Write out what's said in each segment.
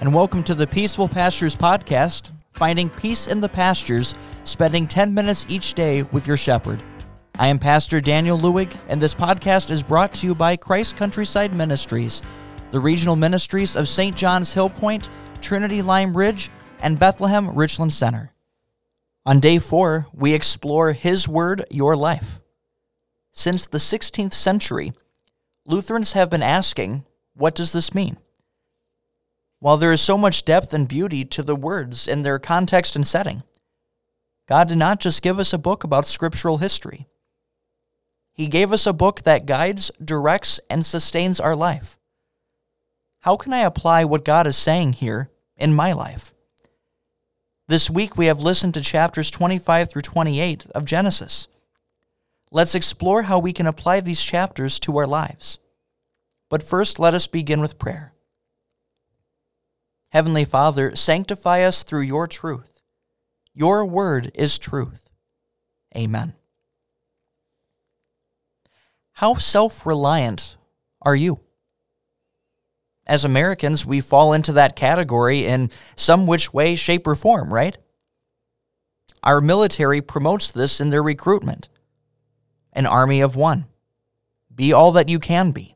and welcome to the Peaceful Pastures Podcast, finding peace in the pastures, spending 10 minutes each day with your shepherd. I am Pastor Daniel Lewig, and this podcast is brought to you by Christ Countryside Ministries, the regional ministries of St. John's Hill Point, Trinity Lime Ridge, and Bethlehem Richland Center. On day four, we explore His Word, Your Life. Since the 16th century, Lutherans have been asking, what does this mean? While there is so much depth and beauty to the words in their context and setting, God did not just give us a book about scriptural history. He gave us a book that guides, directs, and sustains our life. How can I apply what God is saying here in my life? This week we have listened to chapters 25 through 28 of Genesis. Let's explore how we can apply these chapters to our lives. But first, let us begin with prayer. Heavenly Father, sanctify us through your truth. Your word is truth. Amen. How self reliant are you? As Americans, we fall into that category in some which way, shape, or form, right? Our military promotes this in their recruitment an army of one. Be all that you can be.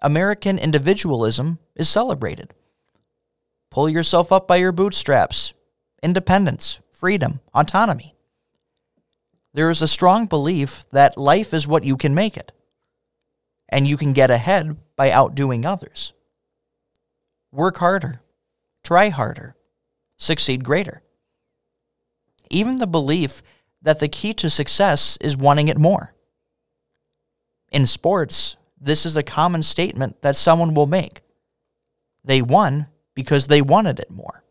American individualism is celebrated. Pull yourself up by your bootstraps. Independence, freedom, autonomy. There is a strong belief that life is what you can make it, and you can get ahead by outdoing others. Work harder, try harder, succeed greater. Even the belief that the key to success is wanting it more. In sports, this is a common statement that someone will make. They won because they wanted it more.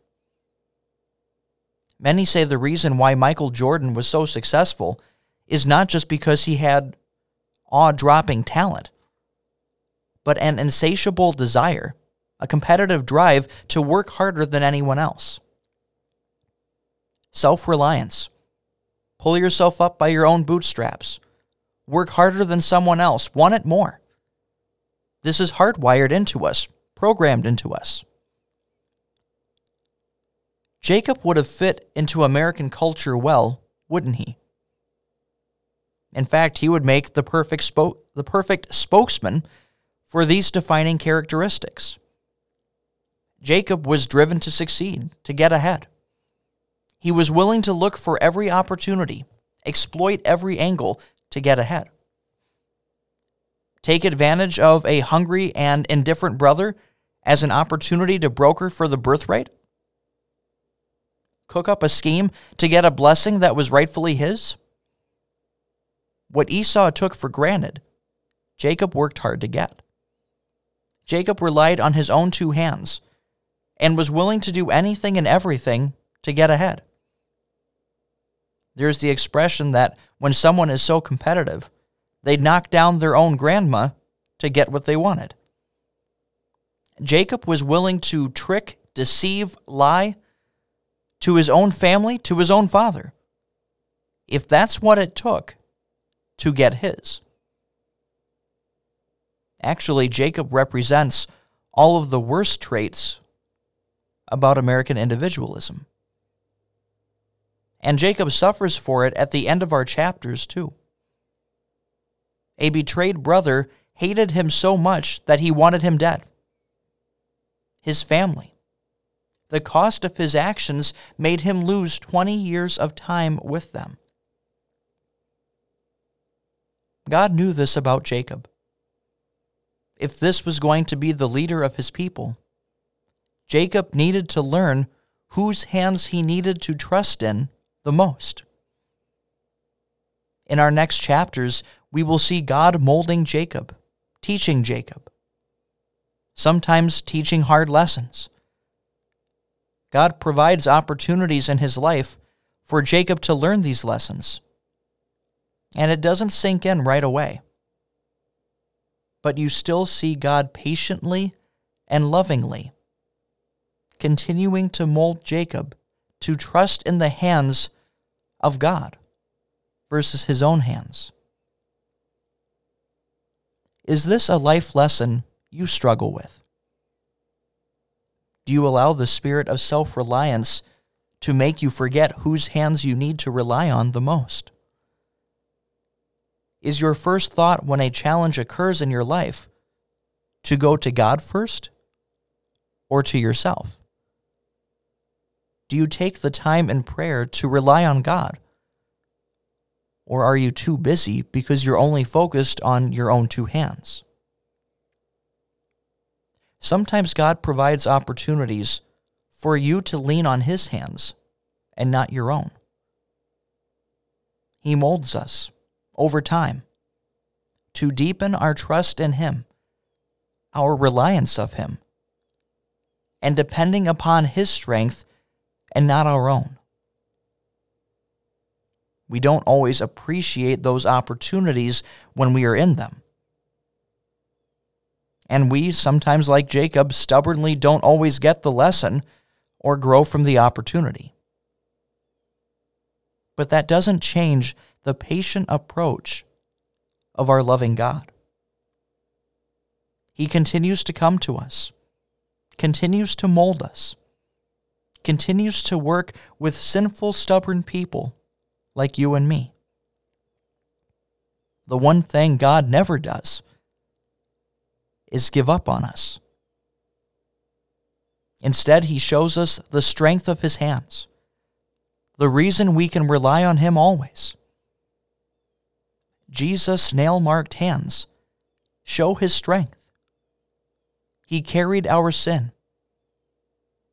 Many say the reason why Michael Jordan was so successful is not just because he had awe dropping talent, but an insatiable desire, a competitive drive to work harder than anyone else. Self reliance. Pull yourself up by your own bootstraps. Work harder than someone else. Want it more. This is hardwired into us, programmed into us. Jacob would have fit into American culture well, wouldn't he? In fact, he would make the perfect, spo- the perfect spokesman for these defining characteristics. Jacob was driven to succeed, to get ahead. He was willing to look for every opportunity, exploit every angle to get ahead. Take advantage of a hungry and indifferent brother as an opportunity to broker for the birthright? Cook up a scheme to get a blessing that was rightfully his? What Esau took for granted, Jacob worked hard to get. Jacob relied on his own two hands and was willing to do anything and everything to get ahead. There's the expression that when someone is so competitive, they'd knock down their own grandma to get what they wanted. Jacob was willing to trick, deceive, lie, to his own family, to his own father, if that's what it took to get his. Actually, Jacob represents all of the worst traits about American individualism. And Jacob suffers for it at the end of our chapters, too. A betrayed brother hated him so much that he wanted him dead. His family, the cost of his actions made him lose 20 years of time with them. God knew this about Jacob. If this was going to be the leader of his people, Jacob needed to learn whose hands he needed to trust in the most. In our next chapters, we will see God molding Jacob, teaching Jacob, sometimes teaching hard lessons God provides opportunities in his life for Jacob to learn these lessons. And it doesn't sink in right away. But you still see God patiently and lovingly continuing to mold Jacob to trust in the hands of God versus his own hands. Is this a life lesson you struggle with? Do you allow the spirit of self reliance to make you forget whose hands you need to rely on the most? Is your first thought when a challenge occurs in your life to go to God first or to yourself? Do you take the time in prayer to rely on God? Or are you too busy because you're only focused on your own two hands? Sometimes God provides opportunities for you to lean on His hands and not your own. He molds us over time to deepen our trust in Him, our reliance of Him, and depending upon His strength and not our own. We don't always appreciate those opportunities when we are in them. And we, sometimes like Jacob, stubbornly don't always get the lesson or grow from the opportunity. But that doesn't change the patient approach of our loving God. He continues to come to us, continues to mold us, continues to work with sinful, stubborn people like you and me. The one thing God never does is give up on us. Instead, He shows us the strength of His hands, the reason we can rely on Him always. Jesus' nail marked hands show His strength. He carried our sin.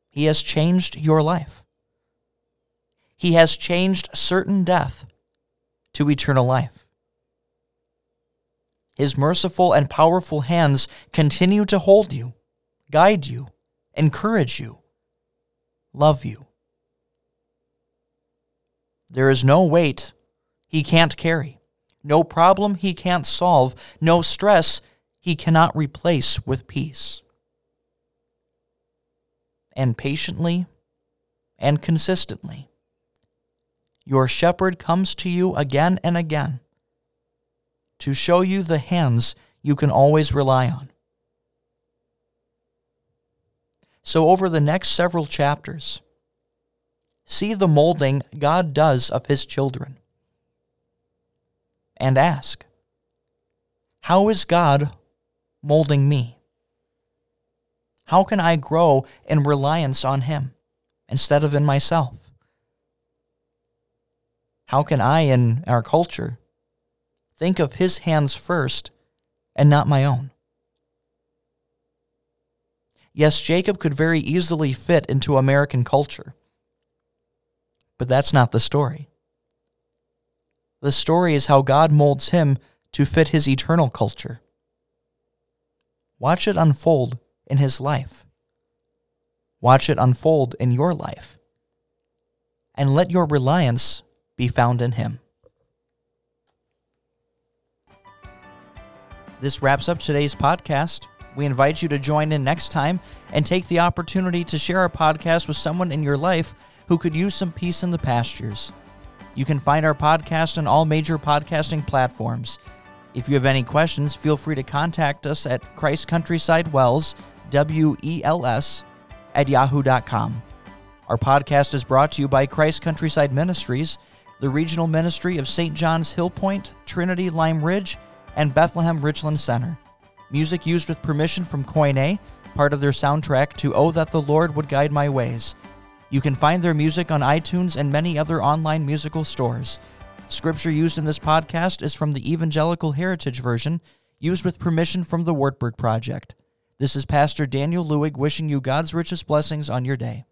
He has changed your life. He has changed certain death to eternal life. His merciful and powerful hands continue to hold you, guide you, encourage you, love you. There is no weight he can't carry, no problem he can't solve, no stress he cannot replace with peace. And patiently and consistently, your shepherd comes to you again and again to show you the hands you can always rely on. So, over the next several chapters, see the molding God does of His children. And ask, How is God molding me? How can I grow in reliance on Him instead of in myself? How can I, in our culture, think of His hands first and not my own? Yes, Jacob could very easily fit into American culture. But that's not the story. The story is how God molds him to fit his eternal culture. Watch it unfold in his life. Watch it unfold in your life. And let your reliance be found in him. This wraps up today's podcast. We invite you to join in next time and take the opportunity to share our podcast with someone in your life who could use some peace in the pastures. You can find our podcast on all major podcasting platforms. If you have any questions, feel free to contact us at Christ Countryside Wels, W E L S, at yahoo.com. Our podcast is brought to you by Christ Countryside Ministries, the regional ministry of St. John's Hill Point, Trinity Lime Ridge, and Bethlehem Richland Center. Music used with permission from Koine, part of their soundtrack to Oh That the Lord Would Guide My Ways. You can find their music on iTunes and many other online musical stores. Scripture used in this podcast is from the Evangelical Heritage Version, used with permission from the Wartburg Project. This is Pastor Daniel Lewig wishing you God's richest blessings on your day.